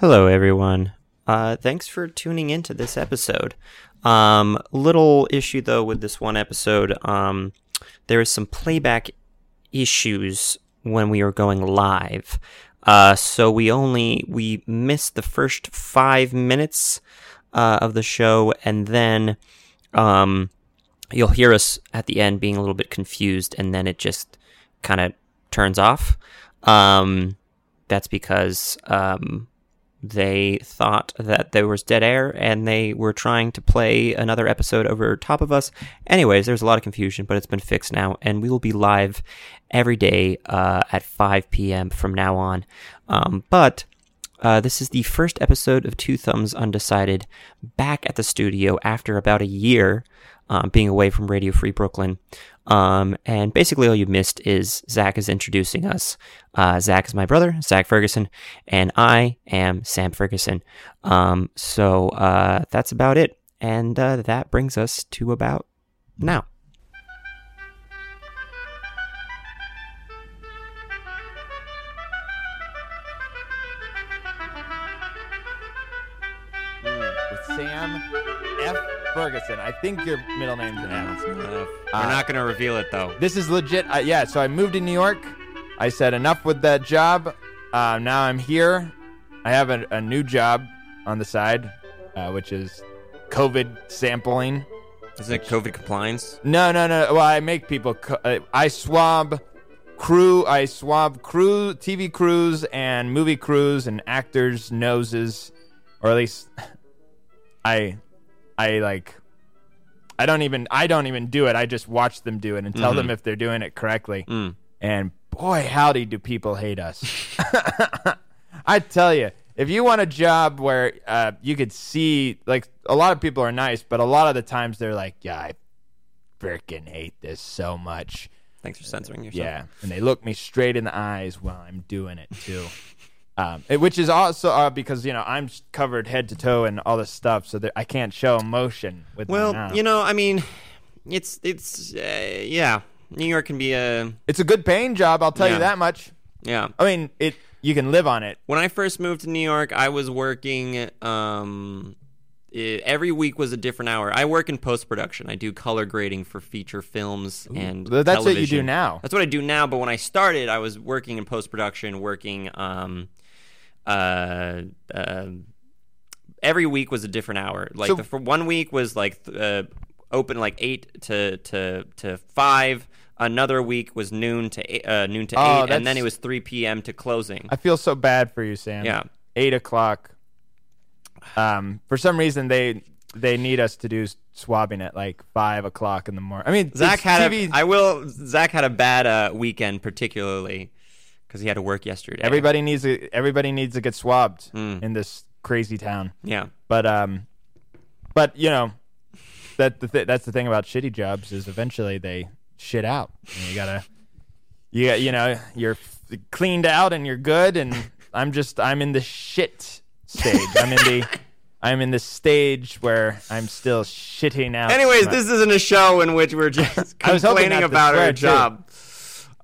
Hello, everyone. Uh, thanks for tuning into this episode. Um, little issue though with this one episode. Um, there is some playback issues when we are going live. Uh, so we only we missed the first five minutes uh, of the show, and then um, you'll hear us at the end being a little bit confused, and then it just kind of turns off. Um, that's because um, they thought that there was dead air and they were trying to play another episode over top of us. Anyways, there's a lot of confusion, but it's been fixed now, and we will be live every day uh, at 5 p.m. from now on. Um, but uh, this is the first episode of Two Thumbs Undecided back at the studio after about a year um, being away from Radio Free Brooklyn. Um, and basically, all you missed is Zach is introducing us. Uh, Zach is my brother, Zach Ferguson, and I am Sam Ferguson. Um, so uh, that's about it. And uh, that brings us to about now. with Sam F. Ferguson. I think your middle name's an F. We're Uh, not going to reveal it, though. This is legit. Uh, yeah, so I moved to New York. I said enough with that job. Uh, now I'm here. I have a, a new job on the side, uh, which is COVID sampling. Is it COVID compliance? No, no, no. Well, I make people. Co- uh, I swab crew. I swab crew, TV crews, and movie crews, and actors' noses, or at least I, I like. I don't even. I don't even do it. I just watch them do it and tell them if they're doing it correctly. Mm. And boy, howdy, do people hate us. I tell you, if you want a job where uh, you could see, like, a lot of people are nice, but a lot of the times they're like, yeah, I freaking hate this so much. Thanks for censoring yourself. Yeah. And they look me straight in the eyes while I'm doing it, too. um, it- which is also uh, because, you know, I'm covered head to toe and all this stuff, so that I can't show emotion with Well, you know, I mean, it's it's uh, yeah. New York can be a it's a good paying job, I'll tell Yeah. you that much. yeah. I mean, it you can live on it. When I first moved to New York, I was working. Um, i every week was a different hour. I work in post production. I do color grading for feature films and Th- that's what you do now. That's what I do now. But when I started, I was working in post production, working. Um, uh, uh, every week was a different hour. Like So- the for one week was like uh, open like eight to to to five. Another week was noon to eight, uh, noon to Oh, eight, and then it was three p.m. to closing. I feel so bad for you, Sam. Yeah. Eight o'clock. Um, for some reason they they need us to do swabbing at like five o'clock in the morning. I mean, Zach had TV. a, I will. Zach had a bad uh, weekend, particularly because he had to work yesterday. everybody needs to everybody needs to get swabbed Mm. in this crazy town. yeah, But um, but you know that the th- that's the thing about shitty jobs is eventually they shit out. And you gotta you got you know you're f- cleaned out and you're good. And I'm just I'm in the shit stage. I'm in the I'm in the stage where I'm still shitting out. Anyways, my- this isn't a show in which we're just I was hoping complaining about swear, our too.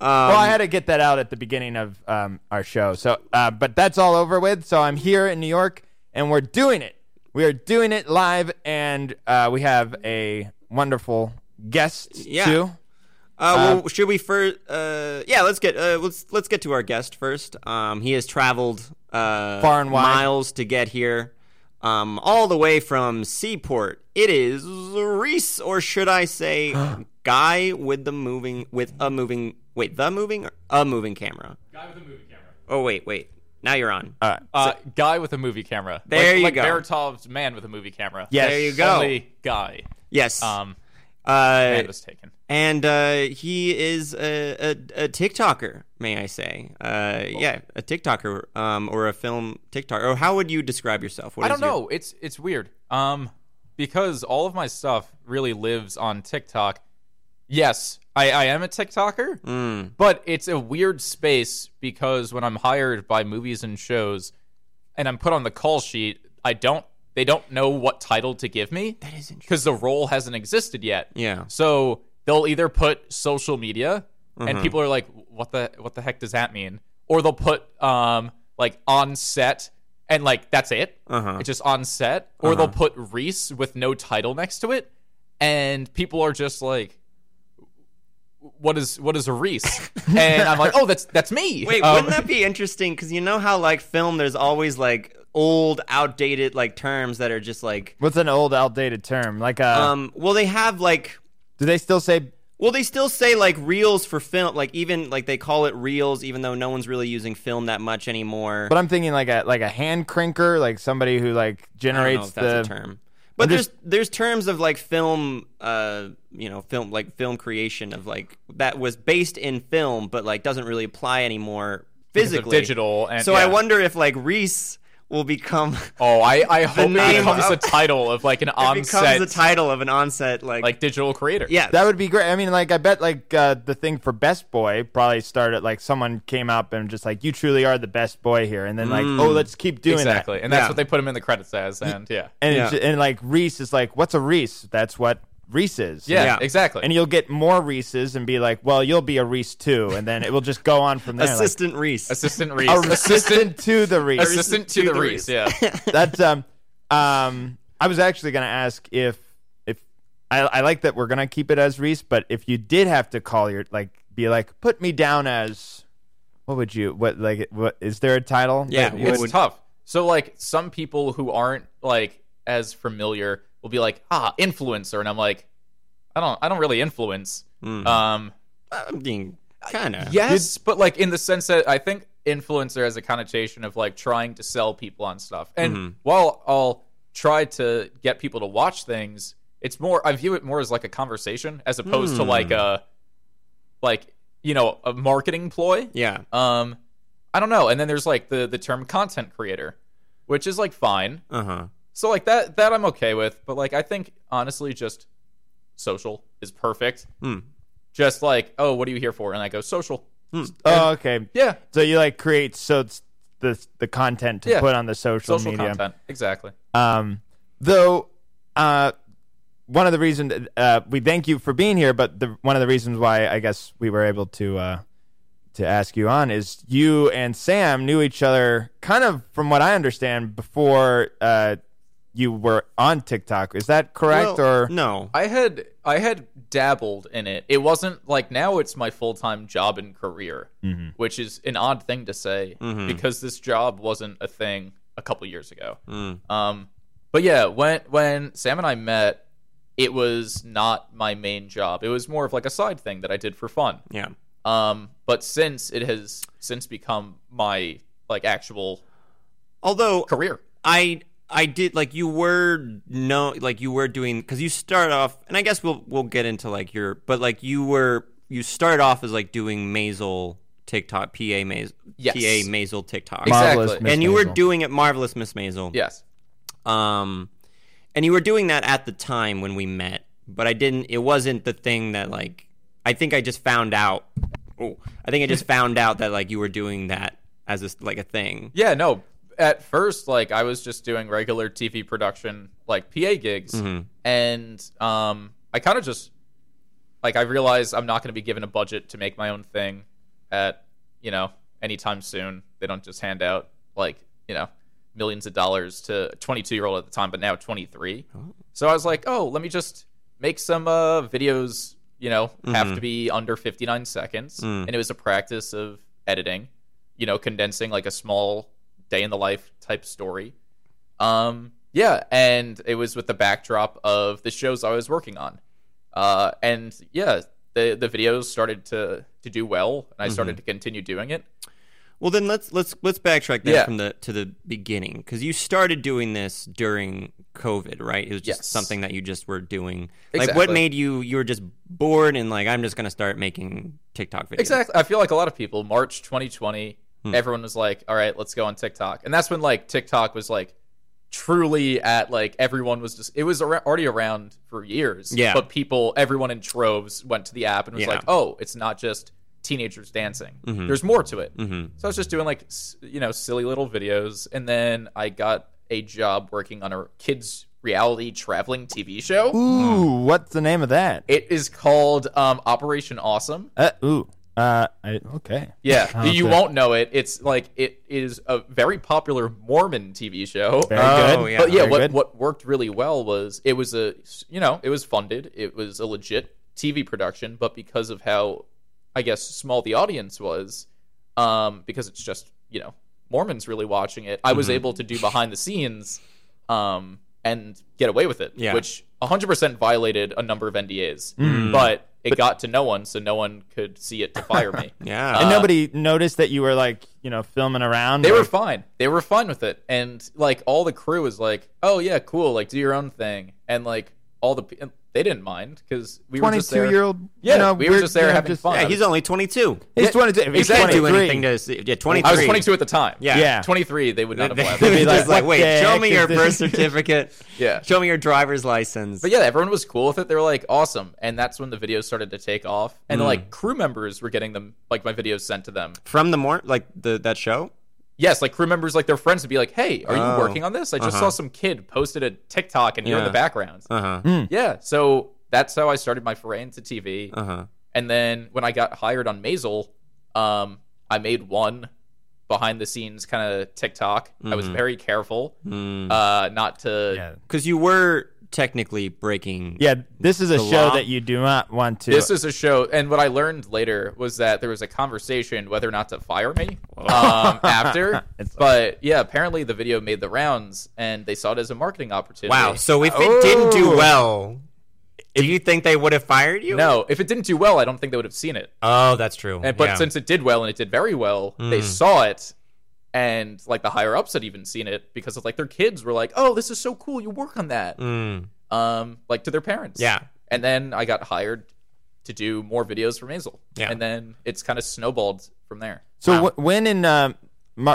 Um, Well, I had to get that out at the beginning of um, our show. So, uh, but that's all over with. So I'm here in New York, and we're doing it. We are doing it live, and uh, we have a wonderful guest Yeah. too. Uh, well, should we first? Uh, yeah, let's get uh, let's let's get to our guest first. Um, he has traveled uh, Far and wide. miles to get here, um, all the way from Seaport. It is Reese, or should I say, guy with the moving with a moving wait the moving a moving camera. Guy with a movie camera. Oh wait wait now you're on. Uh, Uh, guy with a movie camera. There like, you like go. Baratov's man with a movie camera. Yes. There you go. Only guy. yes. Um, uh, man was taken. and uh, he is a, a, a TikToker, may I say? Uh, yeah, a TikToker, um, or a film TikToker. Or how would you describe yourself? What I is don't your- know. It's it's weird. Um, because all of my stuff really lives on TikTok. Yes, I, I am a TikToker, Mm, but it's a weird space because when I'm hired by movies and shows, and I'm put on the call sheet, I don't. They don't know what title to give me that is interesting. because the role hasn't existed yet. Yeah. So they'll either put social media, Mm-hmm. and people are like, "What the what the heck does that mean?" Or they'll put um like on set and like that's it. Uh-huh. It's just on set, or they'll put Reese with no title next to it, and people are just like, "What is what is a Reese?" and I'm like, "Oh, that's that's me." Wait, Um, wouldn't that be interesting? Because you know how like film, there's always like old, outdated like terms that are just like, What's an old, outdated term? Like, uh, um, well, they have like, do they still say? well, they still say like reels for film, like even like they call it reels, even though no one's really using film that much anymore. But I'm thinking like a like a hand crinker, like somebody who like I don't know generates if that's the. a term. But I'm there's there's terms of like film, uh, you know, film like film creation of like that was based in film, but like doesn't really apply anymore physically. digital, and So I wonder if like Reese will become Oh, I I hope name it becomes of- the title of like an onset. it on-set becomes the title of an onset like like digital creator. yeah That would be great. I mean, like I bet like uh, the thing for best boy probably started like someone came up and just like you truly are the best boy here, and then like oh let's keep doing exactly, that. and that's Yeah. what they put him in the credits as, and yeah, And Yeah. it's, and like Reese is like what's a Reese? That's what Reese is. yeah, Yeah. exactly. And you'll get more Reeses and be like, well, you'll be a Reese too, and then it will just go on from there. like, assistant Reese assistant Reese, assistant assistant to the Reese. assistant to to the the Reese. Reese. Yeah, That's um um. I was actually gonna ask if if I, I like that we're gonna keep it as Reese, but if you did have to call your like be like put me down as what would you what like what is there a title? Yeah, it's would- tough. So like some people who aren't like as familiar will be like ah influencer, and I'm like I don't I don't really influence. Mm. Um, I mean kind of yes, but like in the sense that I think influencer has a connotation of like trying to sell people on stuff. And Mm-hmm. while I'll try to get people to watch things, it's more I view it more as like a conversation as opposed to Hmm. like a like you know a marketing ploy. yeah Um, I don't know. And then there's like the the term content creator, which is like fine. uh-huh So like that that I'm okay with, but like I think honestly just social is perfect. Hmm. Just like, oh, what are you here for? And I go social. Oh, okay. Yeah, So you like create so it's the the content to Yeah. put on the social, social media. content. Exactly. Um, though, uh, one of the reasons uh, we thank you for being here, but the one of the reasons why I guess we were able to uh, to ask you on is you and Sam knew each other kind of from what I understand before uh, you were on TikTok. Is that correct? Well, or no I had I had dabbled in it. It wasn't like now it's my full time job and career, Mm-hmm. which is an odd thing to say because this job wasn't a thing a couple years ago. Mm. Um, but yeah, when when Sam and I met, it was not my main job. It was more of like a side thing that I did for fun. yeah Um, but since it has since become my like actual although career. I I did like you were no like you were doing because you start off and I guess we'll we'll get into like your but like you were you started off as like doing Maisel TikTok PA Maisel Yes. PA Maisel TikTok Exactly. Marvelous Miss and you were doing it marvelous Miss Maisel Yes. um and you were doing that at the time when we met but I didn't it wasn't the thing that like I think I just found out oh I think I just found out that like you were doing that as a, like a thing Yeah, no. At first, like I was just doing regular TV production, like PA gigs, and um, I kind of just like I realized I'm not going to be given a budget to make my own thing at you know anytime soon. They don't just hand out like you know millions of dollars to a 22 year old at the time, but now 23. So I was like, oh, let me just make some uh, videos. You know, have to be under 59 seconds, and it was a practice of editing. You know, condensing like a small day in the life type story. Um, yeah, and it was with the backdrop of the shows I was working on. Uh, and yeah, the the videos started to to do well, and I started to continue doing it. Well, then let's let's let's backtrack then Yeah. from the to the beginning because you started doing this during COVID, right? It was just Yes. something that you just were doing. Like, what made you you were just bored and like I'm just gonna start making TikTok videos. Exactly. I feel like a lot of people, March 2020, everyone was like, all right, let's go on TikTok. And that's when like TikTok was like truly at like everyone was just it was ar- already around for years. Yeah. But people, everyone in troves went to the app and was Yeah. like, oh, it's not just teenagers dancing. There's more to it. Mhm. So I was just doing like s- you know silly little videos, and then I got a job working on a kids reality traveling TV show. ooh, what's the name of that? It is called um, Operation Awesome. Uh, ooh, Uh, I, okay. Yeah, you to- won't know it. It's like it is a very popular Mormon TV show. Very Oh, yeah. but yeah, Very what good. what worked really well was it was a you know it was funded. It was a legit TV production, but because of how I guess small the audience was, um, because it's just you know Mormons really watching it, I Mm-hmm. was able to do behind the scenes, um, and get away with it. Yeah. which 100% violated a number of NDAs, Mm. but it got to no one, so no one could see it to fire me. Yeah. And nobody noticed that you were like, you know, filming around. They were fine. They were fine with it, and like all the crew was like, "Oh yeah, cool. Like do your own thing." And like all the pe- and they didn't mind because we were just there. 22 year old. Yeah, you know, we were we're- just there you having just- fun. yeah, he's only 22. He's Yeah, 22. If he's exactly. Do 23, anything to see. Yeah, 23. I was 22 at the time. Yeah. Yeah. 23. They would not have They'd allowed. be like, just like, what wait, show heck me is your this?" birth certificate. Yeah. Show me your driver's license. But yeah, everyone was cool with it. They were like, "Awesome!" And that's when the videos started to take off, and Mm. like crew members were getting them, like my videos sent to them. From the more like the that show. Yes, like crew members, like their friends would be like, "Hey, are Oh. you working on this? I just Uh-huh. saw some kid posted a TikTok, and you're in the background." Uh huh. Mm. Yeah, so that's how I started my foray into TV. Uh huh. And then when I got hired on Maisel, um, I made one behind the scenes kind of TikTok. I was very careful Mm. uh, not to. Yeah. Because you were technically breaking. Yeah, this is a show law? that you do not want to. This is a show, and what I learned later was that there was a conversation whether or not to fire me um, after. But yeah, apparently the video made the rounds, and they saw it as a marketing opportunity. Wow. So if it didn't do Oh. well, do you think they would have fired you? no, if it didn't do well, I don't think they would have seen it. Oh, that's true. And, but Yeah. since it did well and it did very well, they Mm. saw it, and like the higher ups had even seen it because of like their kids were like, "Oh, this is so cool! You work on that." Mm. Um, like to their parents. Yeah. And then I got hired to do more videos for Maisel. Yeah. And then it's kind of snowballed from there. So Wow. wh- when in uh,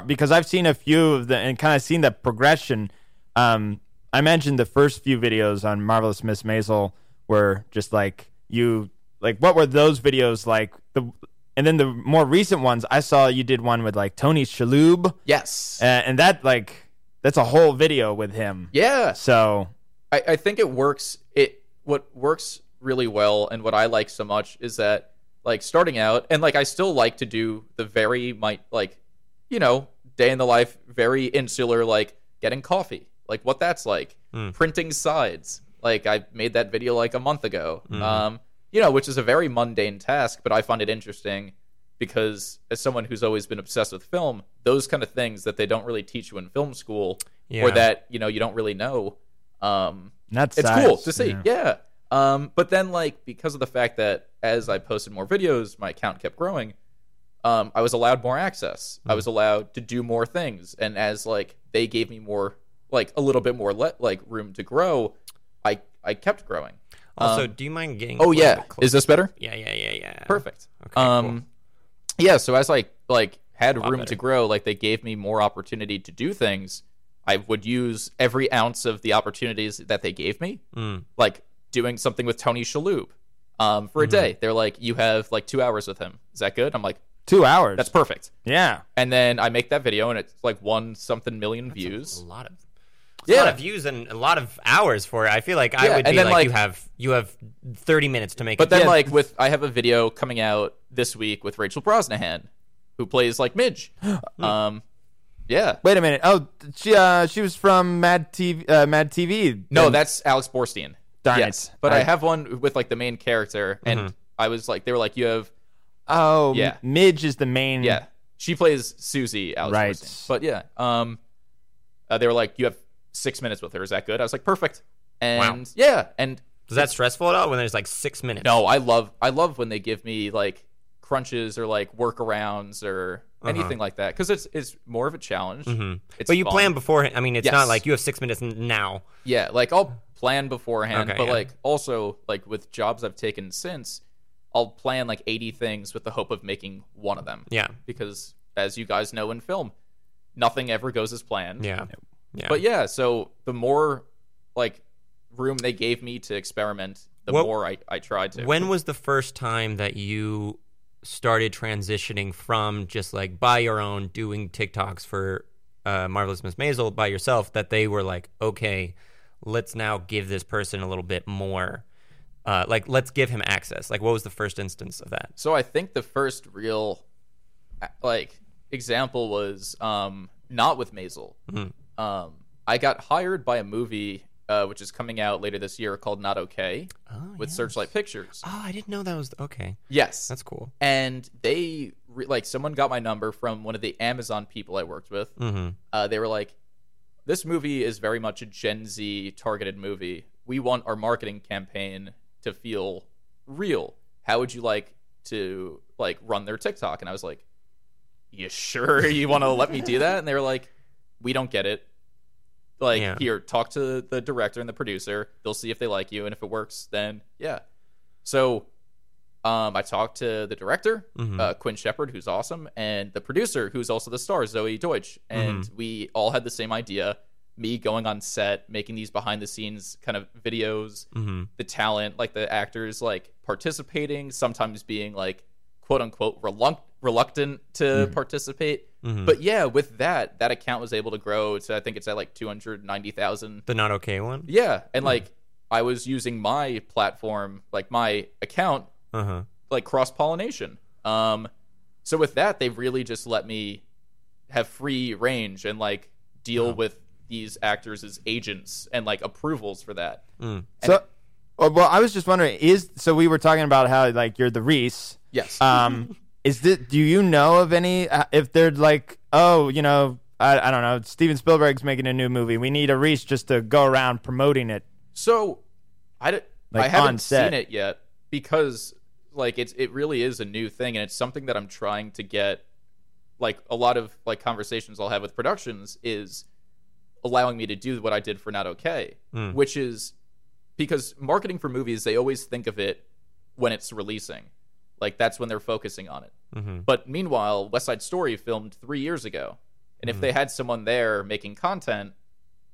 because I've seen a few of the and kind of seen the progression. Um, I mentioned the first few videos on Marvelous Miss Maisel were just like you like what were those videos like the and then the more recent ones I saw you did one with like Tony Shalhoub Yes. uh, and that like that's a whole video with him. yeah. So I, I think it works. It what works really well, and what I like so much is that like starting out, and like I still like to do the very might like, you know, day in the life, very insular, like getting coffee, like what that's like, printing sides. Like I made that video like a month ago. Um, you know, which is a very mundane task, but I find it interesting because as someone who's always been obsessed with film, those kind of things that they don't really teach you in film school, Yeah. or that you know you don't really know. Um, that's it's cool to see. yeah. Yeah. Um, but then like because of the fact that as I posted more videos, my account kept growing. Um, I was allowed more access. I was allowed to do more things, and as like they gave me more, like a little bit more let like room to grow, I I kept growing. Also, Um, do you mind getting? oh little yeah, bit closer? is this better? Yeah, yeah, yeah, yeah. Perfect. Okay, um, yeah. So as I like had room better. to grow, like they gave me more opportunity to do things. I would use every ounce of the opportunities that they gave me, Mm. like doing something with Tony Shalhoub um, for a Mm-hmm. day. They're like, you have like two hours with him. Is that good? I'm like, Two hours. that's perfect. yeah. And then I make that video, and it's like one something million A views. A lot of. A lot of views and a lot of hours for it. I feel like I would and be then, like, like- you have you have thirty minutes to make. It. But it. then, Yeah. like with, I have a video coming out this week with Rachel Brosnahan, who plays like Midge. um, yeah. Wait a minute. Oh, she uh, she was from Mad TV. Uh, Mad TV. No, Then- that's Alex Borstein. Darn yes, it. but I, I- have one with like the main character, and I was like, they were like, you have, oh Yeah. Midge is the main. yeah, she plays Susie, Alex Right. Borstein. But yeah, um, uh, they were like, you have six minutes with her. Is that good? I was like, perfect. And yeah, and Is that stressful at all when there's like six minutes? no, I love, I love when they give me like crunches or like workarounds or anything like that because it's it's more of a challenge. Uh-huh. Mm-hmm. But you fun. plan beforehand. I mean, it's Yes. not like you have six minutes now. Yeah, like I'll plan beforehand, Okay, but yeah. like also like with jobs I've taken since, I'll plan like 80 things with the hope of making one of them. Yeah, Because as you guys know in film, nothing ever goes as planned. yeah, yeah. But yeah, so the more like room they gave me to experiment, the What- more I, I tried to. When was the first time that you started transitioning from just like by your own doing TikToks for uh, Marvelous Miss Maisel by yourself that they were like, okay, let's now give this person a little bit more Uh, like, let's give him access. Like, what was the first instance of that? So I think the first real like example was um not with Maisel. Mm-hmm. Um I got hired by a movie uh, which is coming out later this year called Not Okay Oh, with yes. Searchlight Pictures. Oh, I didn't know that was okay. Yes. That's cool. and they re- like someone got my number from one of the Amazon people I worked with. Mm-hmm. Uh, they were like, "This movie is very much a Gen Z targeted movie. We want our marketing campaign to feel real. How would you like to like run their TikTok?" And I was like, "You sure you want to let me do that?" And they were like, "We don't get it. Like, Yeah. here, talk to the director and the producer. They'll see if they like you, and if it works, then yeah." So um, I talked to the director, uh, Quinn Shepard, who's awesome, and the producer, who's also the star, Zoey Deutch. And we all had the same idea me going on set, making these behind the scenes kind of videos, the talent, like the actors, like participating, sometimes being like quote unquote reluct- reluctant to participate. But yeah, with that, that account was able to grow to I think it's at like 290,000 The not okay one. yeah, and like I was using my platform, like my account, Uh huh. like cross pollination. Um, so with that, they've really just let me have free range and like deal with these actors as agents and like approvals for that. So, oh, well, I was just wondering, is so we were talking about how like you're the Reese. Yes. Um, is this? Do you know of any? uh, If they're like, oh, you know, I, I don't know, Steven Spielberg's making a new movie. We need a Reese just to go around promoting it. So I, d- Like, I haven't seen it yet because like it's it really is a new thing and it's something that I'm trying to get like a lot of like conversations I'll have with productions is allowing me to do what I did for Not Okay, which is because marketing for movies they always think of it when it's releasing. Like that's when they're focusing on it. Mm-hmm. But meanwhile, West Side Story filmed 3 years ago. And if mm-hmm. they had someone there making content,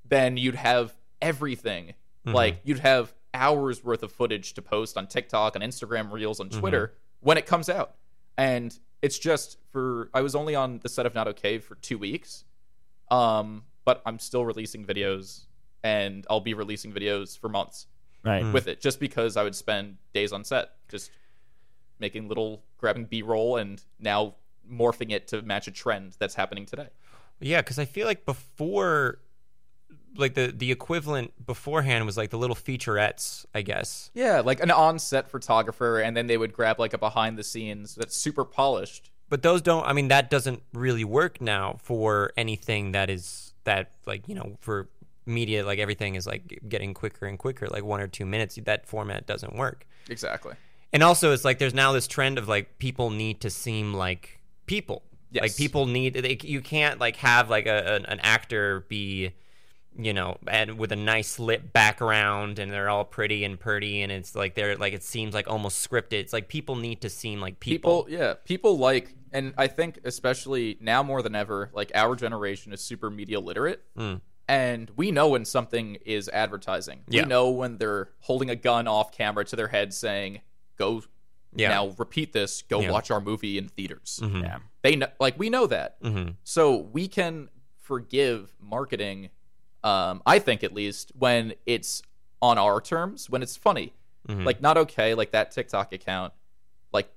then you'd have everything. Mm-hmm. Like you'd have hours worth of footage to post on TikTok, on Instagram Reels, on Twitter when it comes out. And it's just for I was only on the set of Not Okay for two weeks, um, but I'm still releasing videos, and I'll be releasing videos for months Right. Mm. with it, just because I would spend days on set just making little grabbing B-roll and now morphing it to match a trend that's happening today. Yeah, because I feel like before, like the the equivalent beforehand was like the little featurettes, I guess. Yeah, like an on-set photographer, and then they would grab like a behind-the-scenes that's super polished. But those don't. I mean, that doesn't really work now for anything that is that like you know for media. Like everything is like getting quicker and quicker. Like one or two minutes, that format doesn't work. Exactly. And also, it's like there's now this trend of like people need to seem like people. Yes. Like people need. They, you can't like have like a, an, an actor be, you know, and with a nice lit background and they're all pretty and purty and it's like they're like it seems like almost scripted. It's like people need to seem like people. people yeah people like and i think especially now more than ever like our generation is super media literate hmm. and we know when something is advertising Yeah. we know when they're holding a gun off camera to their head saying go Yeah. now repeat this go Yeah. watch our movie in theaters Yeah. they know like we know that Mm-hmm. so we can forgive marketing um i think at least when it's on our terms when it's funny Mm-hmm. like not okay like that tiktok account like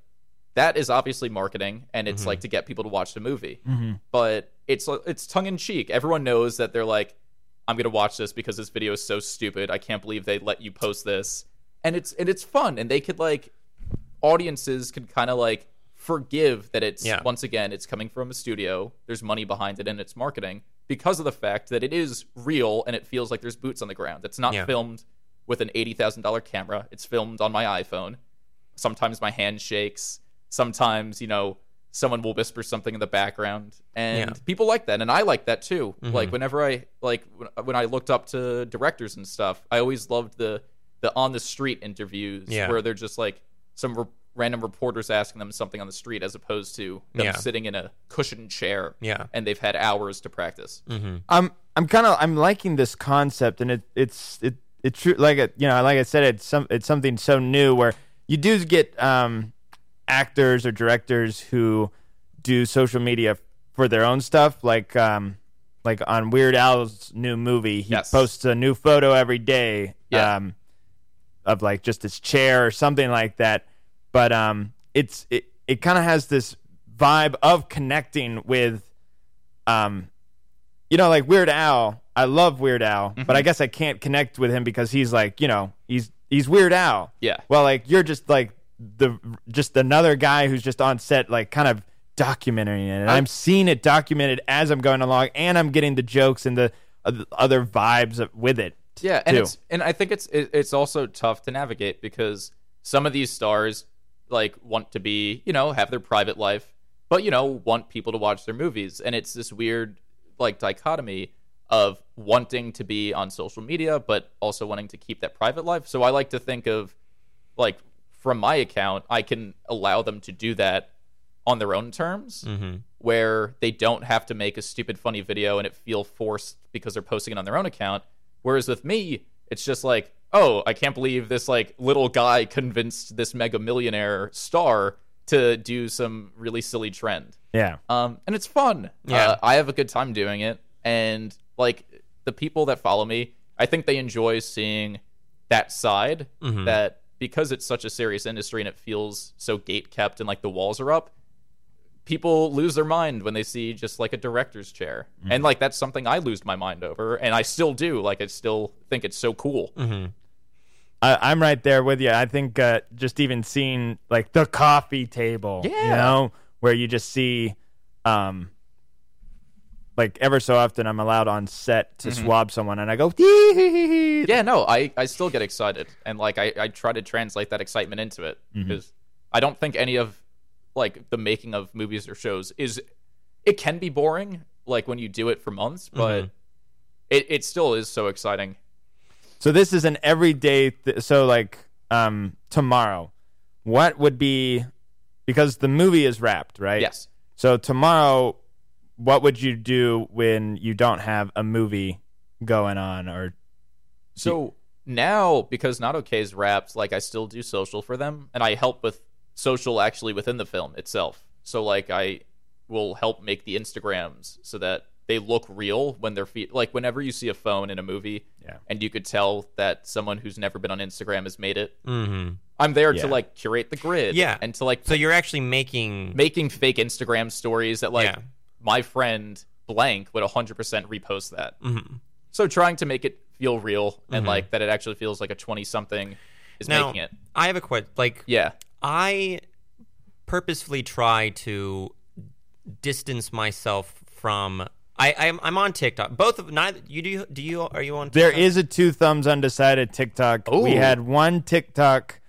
that is obviously marketing and it's like to get people to watch the movie but it's it's tongue in cheek everyone knows that they're like i'm gonna watch this because this video is so stupid i can't believe they let you post this and it's and it's fun and they could like audiences can kind of like forgive that it's Yeah. once again it's coming from a studio there's money behind it and it's marketing because of the fact that it is real and it feels like there's boots on the ground it's not Yeah. filmed with an $80000 camera it's filmed on my iphone sometimes my hand shakes sometimes you know someone will whisper something in the background and Yeah. Mm-hmm. people like that and i like that too like whenever i like when i looked up to directors and stuff i always loved the the on the street interviews Yeah. where they're just like some re- random reporters asking them something on the street as opposed to them Yeah. sitting in a cushioned chair Yeah. and they've had hours to practice I'm I'm kind of I'm liking this concept, and it it's it it's true. Like it, you know, like I said, it's some it's something so new where you do get um, actors or directors who do social media for their own stuff, like um, like on Weird Al's new movie, he Yes. posts a new photo every day. Yeah. Um, of like just his chair or something like that. But um, it's it it kind of has this vibe of connecting with um, you know, like Weird Al. I love Weird Al, but I guess I can't connect with him because he's like, you know, he's he's Weird Al. Yeah. Well, like you're just like the just another guy who's just on set, like kind of documenting it. And I'm seeing it documented as I'm going along, and I'm getting the jokes and the uh, other vibes with it. Yeah, and too. it's and I think it's it, it's also tough to navigate because some of these stars like want to be, you know, have their private life, but you know, want people to watch their movies, and it's this weird like dichotomy of wanting to be on social media but also wanting to keep that private life. So I like to think of like from my account, I can allow them to do that on their own terms mm-hmm. where they don't have to make a stupid funny video and it feel forced because they're posting it on their own account whereas with me it's just like oh i can't believe this like little guy convinced this mega millionaire star to do some really silly trend Yeah. um, and it's fun. Yeah. Uh, I have a good time doing it, and like the people that follow me, I think they enjoy seeing that side. That because it's such a serious industry and it feels so gate kept and like the walls are up, people lose their mind when they see just like a director's chair, and like that's something I lose my mind over, and I still do. Like I still think it's so cool. I, I'm right there with you. I think uh, just even seeing like the coffee table, you know, where you just see, um, like ever so often I'm allowed on set to swab someone, and I go, yeah, yeah no i i still get excited. And like i i try to translate that excitement into it because i don't think any of like the making of movies or shows is it can be boring like when you do it for months but it, it still is so exciting So this is an everyday. Th- so like, um, tomorrow, what would be because the movie is wrapped, right? yes So tomorrow, what would you do when you don't have a movie going on or so now because not okay is wrapped like i still do social for them and i help with social actually within the film itself so like i will help make the instagrams so that they look real when they're like whenever you see a phone in a movie Yeah. and you could tell that someone who's never been on instagram has made it Mm-hmm. i'm there Yeah. to like curate the grid Yeah. and to like So you're actually making. making fake instagram stories that like Yeah. my friend blank would 100% repost that Mhm. so trying to make it feel real Mm-hmm. and like that it actually feels like a 20 something is Now, making it I have a question. Like, yeah I purposefully try to distance myself from. I, I'm, I'm on TikTok. Both of neither. You do. Do you? Are you on? There TikTok? is a two thumbs undecided TikTok. We Ooh. had one TikTok,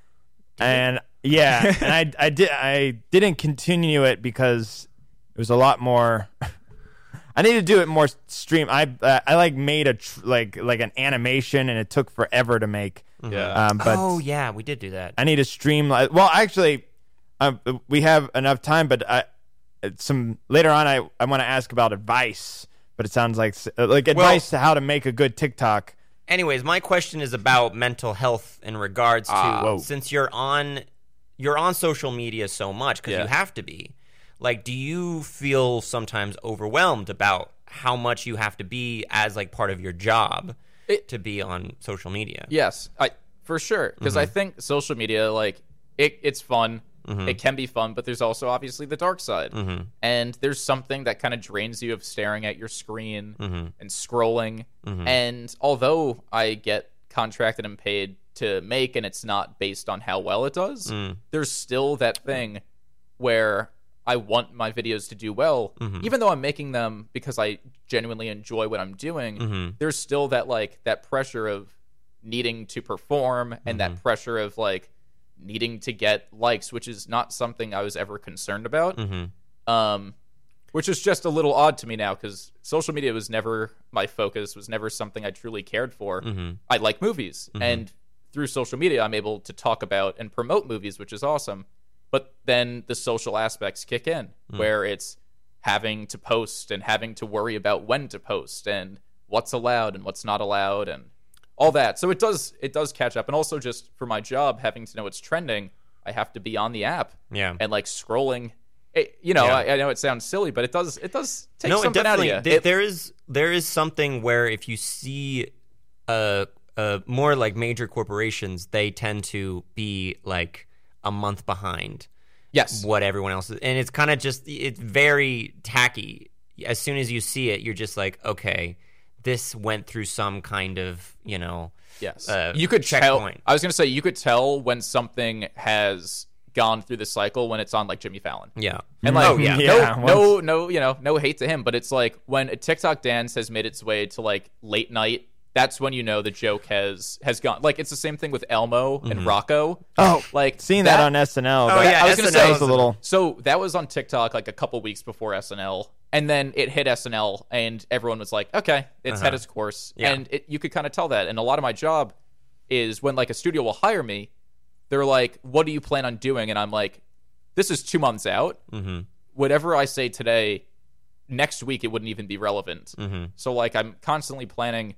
and yeah, and I I did I didn't continue it because it was a lot more. I need to do it more stream. I uh, I like made a tr- like like an animation, and it took forever to make. Yeah Um, but oh yeah, we did do that. I need to streamline. Well, actually, um, we have enough time, but I, some later on, I, I want to ask about advice. But it sounds like uh, like advice to how to make a good TikTok. Anyways, my question is about mental health in regards to. Whoa. since you're on you're on social media so much because Yeah. you have to be. Like, do you feel sometimes overwhelmed about how much you have to be as like part of your job It- to be on social media? yes i for sure because i mm-hmm. think social media like it, it's fun. Mm-hmm. It can be fun but there's also obviously the dark side. Mm-hmm. And there's something that kind of drains you of staring at your screen and scrolling. And although i get contracted and paid to make and it's not based on how well it does mm. there's still that thing where I want my videos to do well, mm-hmm. even though I'm making them because I genuinely enjoy what I'm doing. Mm-hmm. There's still that like that pressure of needing to perform and mm-hmm. that pressure of like needing to get likes, which is not something I was ever concerned about. Um, which is just a little odd to me now because social media was never my focus, was never something I truly cared for. I like movies, and through social media, I'm able to talk about and promote movies, which is awesome. But then the social aspects kick in, where it's having to post and having to worry about when to post and what's allowed and what's not allowed and all that. So it does it does catch up, and also just for my job, having to know what's trending, I have to be on the app Yeah. and like scrolling. It, you know, Yeah. I, I know it sounds silly, but it does it does take no, something out of you. th- It- there is there is something where if you see a uh, more like major corporations, they tend to be like a month behind Yes. what everyone else is, and it's kind of just it's very tacky. As soon as you see it, you're just like, okay, this went through some kind of you know. Yes. uh, you could checkpoint. tell. I was going to say you could tell when something has gone through the cycle when it's on like Jimmy Fallon. Yeah. And like, oh yeah. Yeah. no, no, no, you know, no hate to him, but it's like when a TikTok dance has made its way to like late night. That's when you know the joke has has gone. Like it's the same thing with Elmo Mm-hmm. and Rocco. Oh, like Seeing that, on SNL. Oh, yeah, I was gonna SNL say was a little. So that was on TikTok like a couple weeks before SNL, and then it hit SNL, and everyone was like, "Okay, it's had its course." Uh-huh. Yeah. And it, you could kind of tell that. And a lot of my job is when like a studio will hire me, they're like, "What do you plan on doing?" And I'm like, "This is two months out. Mm-hmm. Whatever I say today, next week it wouldn't even be relevant." Mm-hmm. So like I'm constantly planning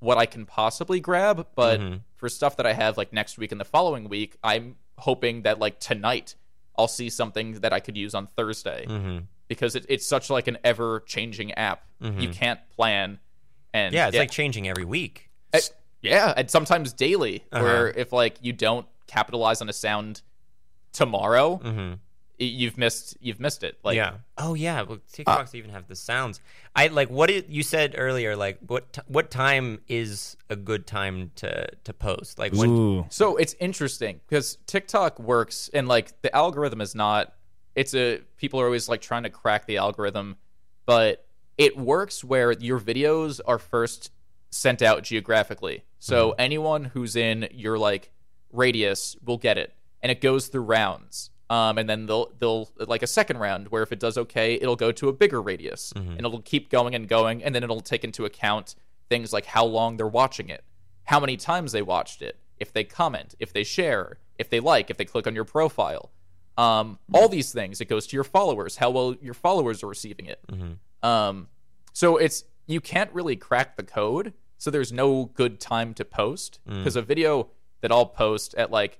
what I can possibly grab, but Mm-hmm. for stuff that I have like next week and the following week, I'm hoping that like tonight I'll see something that I could use on Thursday Mm-hmm. because it, it's such like an ever changing app. You can't plan, and Yeah, it's like changing every week. uh, yeah, and sometimes daily. Uh-huh. Where if like you don't capitalize on a sound tomorrow, y- you've missed you've missed it. Like Mm-hmm. yeah. Oh yeah. Well, TikToks even have the sounds. I like what it, you said earlier. Like what t- what time is a good time to to post? Like when So it's interesting because TikTok works and like the algorithm is not it's a people are always like trying to crack the algorithm, but it works where your videos are first sent out geographically. So anyone who's in your like radius will get it. And it goes through rounds. Um, and then they'll they'll like a second round where if it does okay, it'll go to a bigger radius and it'll keep going and going, and then it'll take into account things like how long they're watching it, how many times they watched it, if they comment, if they share, if they like, if they click on your profile, um, all these things. It goes to your followers, how well your followers are receiving it. Um, so it's you can't really crack the code. So there's no good time to post because a video that I'll post at like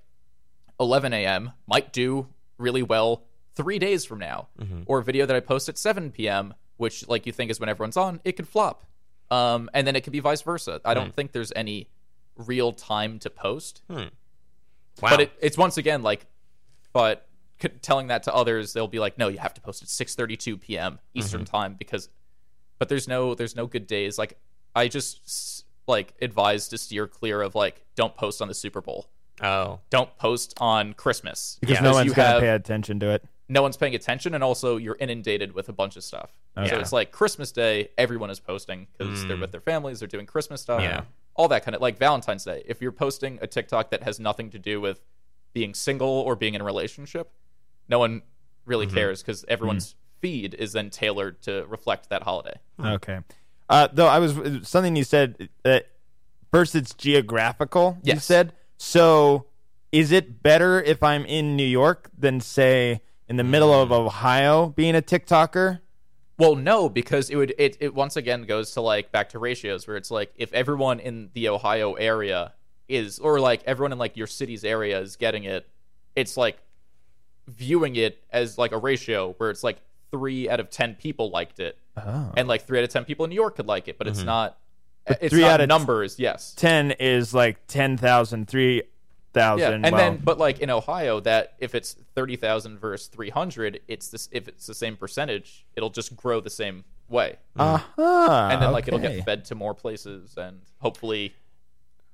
11 a.m. might do really well three days from now, mm-hmm. or a video that I post at 7 p.m., which like you think is when everyone's on, it could flop, um, and then it could be vice versa. I don't hmm. think there's any real time to post, hmm. wow. but it, it's once again like, but telling that to others, they'll be like, no, you have to post at 6:32 p.m. Eastern mm-hmm. time because, but there's no there's no good days. Like I just like advise to steer clear of like don't post on the Super Bowl oh don't post on Christmas Because no one's going to pay attention to it. no one's paying attention, and also you're inundated with a bunch of stuff. So it's like Christmas Day, everyone is posting because they're mm. with their families, they're doing Christmas stuff, Yeah. all that kind of like Valentine's Day. If you're posting a TikTok that has nothing to do with being single or being in a relationship, no one really mm-hmm. cares because everyone's mm. feed is then tailored to reflect that holiday. Okay. Uh, though I was something you said that first it's geographical. You said so. Is it better if I'm in New York than say in the middle of mm. Ohio being a TikToker? Well, no, because it would it, it once again goes to like back to ratios where it's like if everyone in the Ohio area is or like everyone in like your city's area is getting it, it's like viewing it as like a ratio where it's like three out of ten people liked it, Oh. and like three out of ten people in New York could like it, but it's mm-hmm. not. It's three out of- numbers, yes. Ten is like 10,000, 3,000. Yeah, and well, then but like in Ohio, that if it's thirty thousand versus three hundred, it's this if it's the same percentage, it'll just grow the same way. uh-huh, and then like it'll get fed to more places and hopefully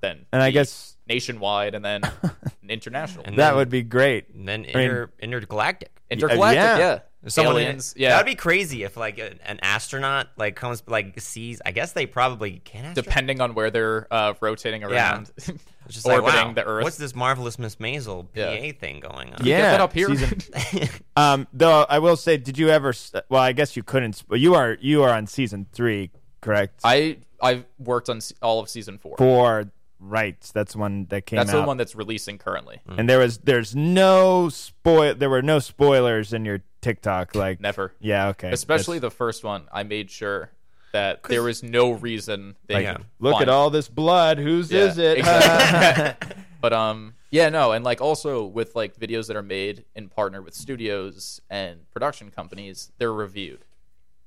then And I guess nationwide and then international And that then- would be great. and then mean- inter, intergalactic. intergalactic yeah. yeah, Someone aliens yeah That'd be crazy if like a, an astronaut like comes like sees. I guess they probably can. Astro- depending on where they're uh, rotating around It's just like, orbiting wow, the earth What's this marvelous Miss Maisel PA Yeah. thing going on? You Yeah, get that up here season- Um, though I will say, did you ever? Well, I guess you couldn't. But you are you are on season three, correct? i i've worked on all of season four For right, that's the one that came that's out. the one that's releasing currently and there was there's no spoil. There were no spoilers in your TikTok. Like never yeah, okay. especially the first one i made sure that there was no reason they Yeah. look at all this blood. Whose Yeah, is it? exactly. but um yeah no and like also with like videos that are made in partner with studios and production companies they're reviewed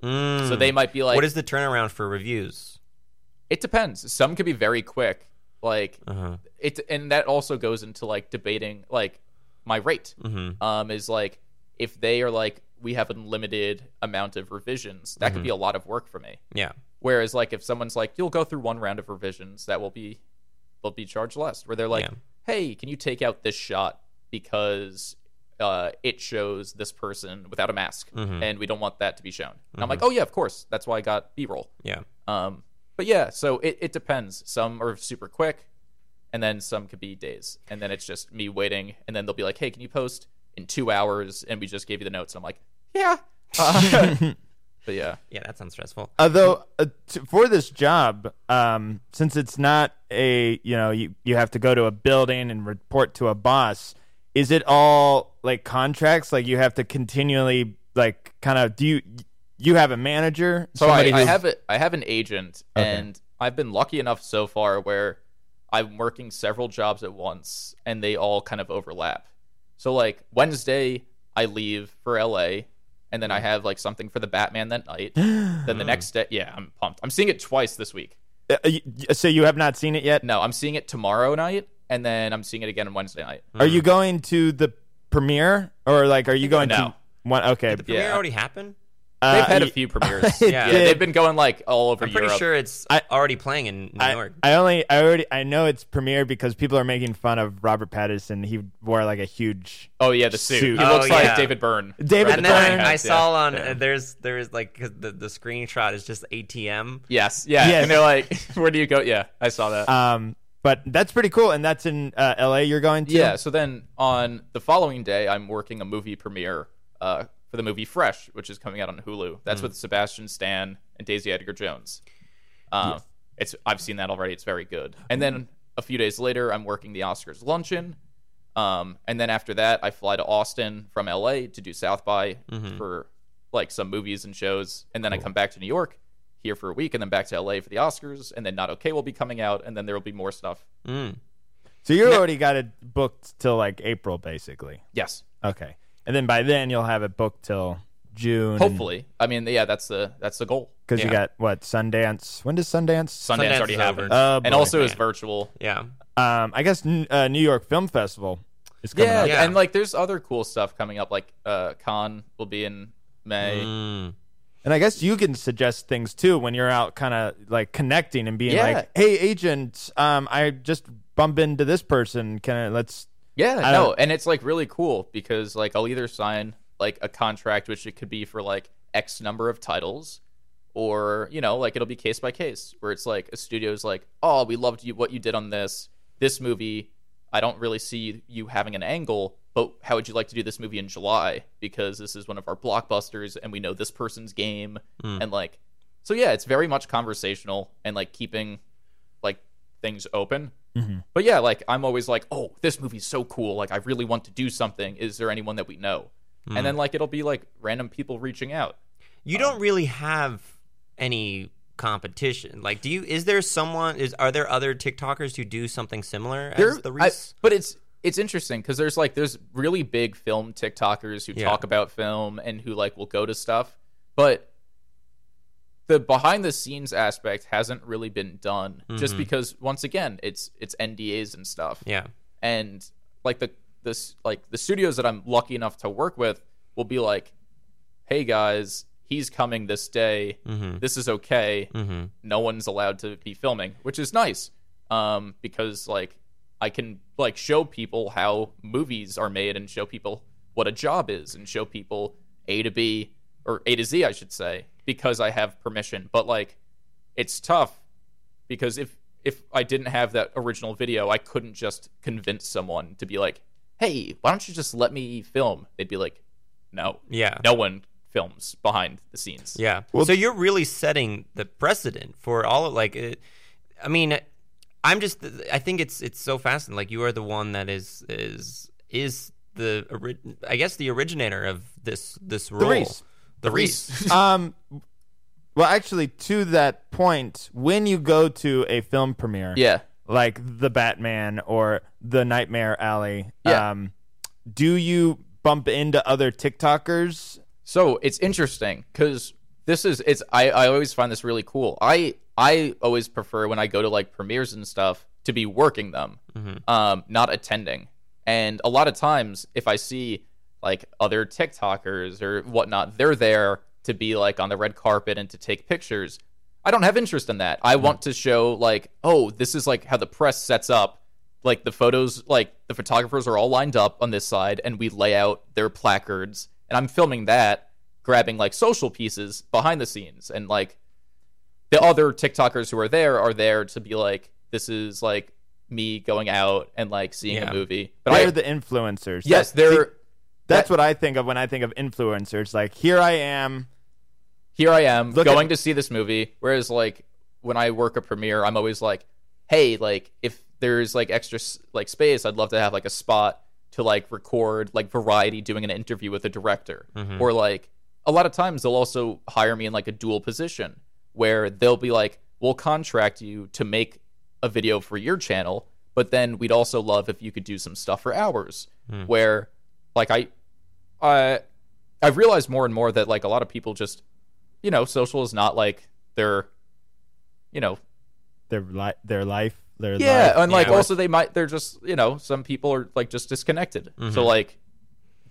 Mm. so they might be like what is the turnaround for reviews? it depends some could be very quick Like Uh-huh. it, and that also goes into like debating like my rate. Mm-hmm. Um, is like if they are like we have a limited amount of revisions, that could be a lot of work for me. Yeah. Whereas like if someone's like you'll go through one round of revisions, that will be they'll be charged less. Where they're like, Yeah. hey, can you take out this shot because uh, it shows this person without a mask, Mm-hmm. and we don't want that to be shown. And I'm like, oh yeah, of course. That's why I got B-roll. Yeah. Um, but yeah, so it, it depends. Some are super quick, and then some could be days, and then it's just me waiting, and then they'll be like, hey, can you post in two hours? And we just gave you the notes. And I'm like, yeah. Uh, but yeah, Yeah, that sounds stressful. Although uh, t- for this job, um, since it's not a you know you you have to go to a building and report to a boss, is it all like contracts? Like you have to continually like kind of do you you have a manager? So I, Somebody I have a, I have an agent, Okay. and I've been lucky enough so far where I'm working several jobs at once, and they all kind of overlap. So like Wednesday, I leave for LA, and then I have like something for the Batman that night. then the next day, yeah, I'm pumped. I'm seeing it twice this week. Uh, so you have not seen it yet. No, I'm seeing it tomorrow night, and then I'm seeing it again on Wednesday night. Are you going to the premiere or like are you going No. to one? Okay, The premiere Yeah. already happened? Uh, They've had a few premieres. It yeah, did. they've been going like all over I'm pretty Europe. sure it's I- already playing in New I, York. I only I already I know it's premiere because people are making fun of Robert Pattinson. He wore like a huge Oh yeah, the suit. Suit. He Oh, looks like yeah. David Byrne. David from and the then I, I saw yeah. on uh, there's there's like 'cause the the screenshot is just ATM. Yes, yeah, Yes. and they're like, "Where do you go?" Yeah, I saw that. um but that's pretty cool and that's in uh, LA you're going to yeah, so then on the following day, I'm working a movie premiere uh, for the movie Fresh, which is coming out on Hulu. That's with Sebastian Stan and Daisy Edgar Jones. Um, It's I've seen that already. It's very good. And then a few days later, I'm working the Oscars luncheon. Um, and then after that, I fly to Austin from LA to do South by for like some movies and shows. And then I come back to New York here for a week, and then back to LA for the Oscars. And then Not Okay will be coming out, and then there will be more stuff. Mm. so you already got it booked till like April basically Yes. okay and then by then you'll have it booked till June Hopefully, I mean, yeah, that's the that's the goal. because you got what Sundance when does Sundance Sundance, Sundance already is happened. Oh, and also is virtual. Yeah. um I guess uh, New York Film Festival is coming Yeah, up Yeah. and like there's other cool stuff coming up. Like uh, Cannes will be in May. Mm. and I guess you can suggest things too when you're out kind of like connecting and being Yeah. like hey agent um I just bump into this person can I let's Yeah, I no, and it's like really cool because like I'll either sign like a contract, which it could be for like X number of titles, or you know, like it'll be case by case, where it's like a studio's like, oh, we loved you what you did on this this movie. I don't really see you having an angle, but how would you like to do this movie in July? Because this is one of our blockbusters, and we know this person's game, hmm. and like, so yeah, it's very much conversational and like keeping like things open. Mm-hmm. But yeah, like I'm always like, oh, this movie's so cool. Like I really want to do something. Is there anyone that we know? And mm. then like it'll be like random people reaching out. You um, don't really have any competition. Like, do you? Is there someone? Is are there other TikTokers who do something similar as There- the I- but it's it's interesting because there's like there's really big film TikTokers who Yeah. talk about film and who like will go to stuff, but the behind the scenes aspect hasn't really been done just because once again it's it's NDAs and stuff. yeah. and like the this like the studios that I'm lucky enough to work with will be like, "Hey guys, he's coming this day. This is okay. Mm-hmm. No one's allowed to be filming," which is nice, um, because like I can like show people how movies are made and show people what a job is and show people A to B or A to Z, I should say, because I have permission. But like, it's tough because if if I didn't have that original video, I couldn't just convince someone to be like, "Hey, why don't you just let me film?" They'd be like, "No, Yeah. no one films behind the scenes." Yeah. Well, so you're really setting the precedent for all of like it, I mean I'm just I think it's it's so fascinating like you are the one that is is is the ori- I guess the originator of this this role. Reese. The Reese. um well actually to that point when you go to a film premiere Yeah. like the batman or the nightmare alley Yeah. um do you bump into other tiktokers So it's interesting because this is it's I, I always find this really cool. I I always prefer when I go to like premieres and stuff to be working them, um, not attending. And a lot of times, if I see like other TikTokers or whatnot, they're there to be like on the red carpet and to take pictures. I don't have interest in that. I mm-hmm. want to show like, oh, this is like how the press sets up. Like the photos, like the photographers are all lined up on this side, and we lay out their placards, and I'm filming that, grabbing like social pieces behind the scenes, and like the other TikTokers who are there are there to be like, this is like me going out and like seeing Yeah. a movie. But They're I, the influencers. yes, they're That's that- what I think of when I think of influencers. Like here I am. here I am Look going at- to see this movie. Whereas like when I work a premiere, I'm always like, hey, like if there's like extra like space, I'd love to have like a spot to like record like variety doing an interview with a director. Mm-hmm. Or like a lot of times they'll also hire me in like a dual position where they'll be like, we'll contract you to make a video for your channel, but then we'd also love if you could do some stuff for ours. Hmm. Where like I I I've realized more and more that like a lot of people just you know, social is not like their, you know, Their li- their life. Their life. yeah, life. and like Yeah. also they might they're just you know some people are like just disconnected. So mm-hmm. like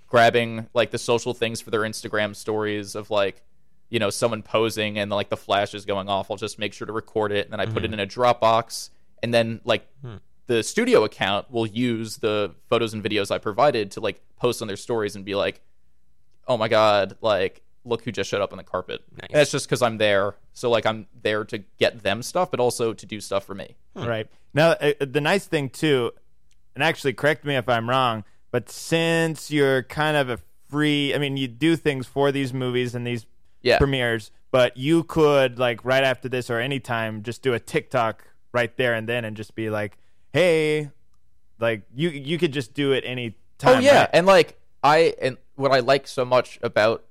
grabbing like the social things for their Instagram stories of like you know someone posing and like the flash is going off. I'll just make sure to record it and then I put it mm-hmm. in a Dropbox and then like hmm. The studio account will use the photos and videos I provided to like post on their stories and be like, oh my god, like look who just showed up on the carpet. Nice. And that's just because I'm there. So like I'm there to get them stuff, but also to do stuff for me. Right. Now, uh, the nice thing too, and actually correct me if I'm wrong, but since you're kind of a free, I mean, you do things for these movies and these Yeah. premieres, but you could like right after this or anytime just do a TikTok right there and then and just be like, "Hey, like you you could just do it any time." Oh yeah, right? and like I and what I like so much about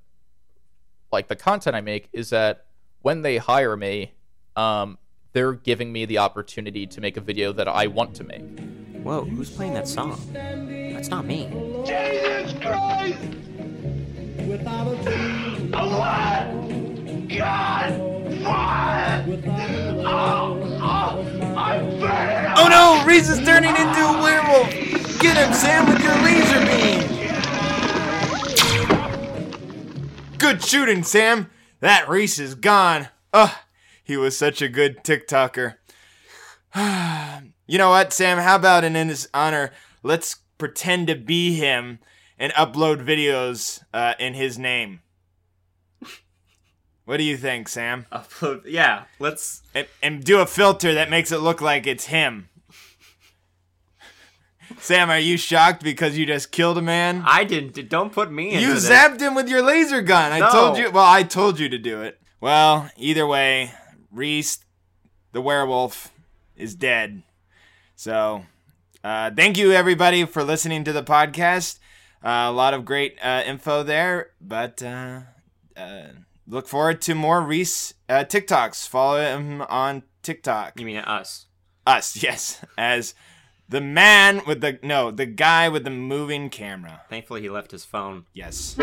like the content I make is that when they hire me, um, they're giving me the opportunity to make a video that I want to make. Whoa, who's playing that song? That's not me. Jesus Christ! What? God! Fire! Oh, oh, I'm burning! Oh no, Reese is turning into a werewolf. Get him, Sam, with your laser beam. Good shooting, Sam. That Reese is gone. Ugh, he was such a good TikToker. you know what, Sam? How about in his honor, let's pretend to be him and upload videos uh, in his name. What do you think, Sam? Upload. Yeah, let's. and, and do a filter that makes it look like it's him. Sam, are you shocked because you just killed a man? I didn't. Don't put me in. You zapped him with your laser gun. I No. told you. Well, I told you to do it. Well, either way, Reese, the werewolf, is dead. So, uh, thank you everybody for listening to the podcast. Uh, a lot of great uh, info there, but uh, uh, look forward to more Reese uh, TikToks. Follow him on TikTok. You mean us? Us, yes, as the man with the no, the guy with the moving camera. Thankfully, he left his phone. Yes.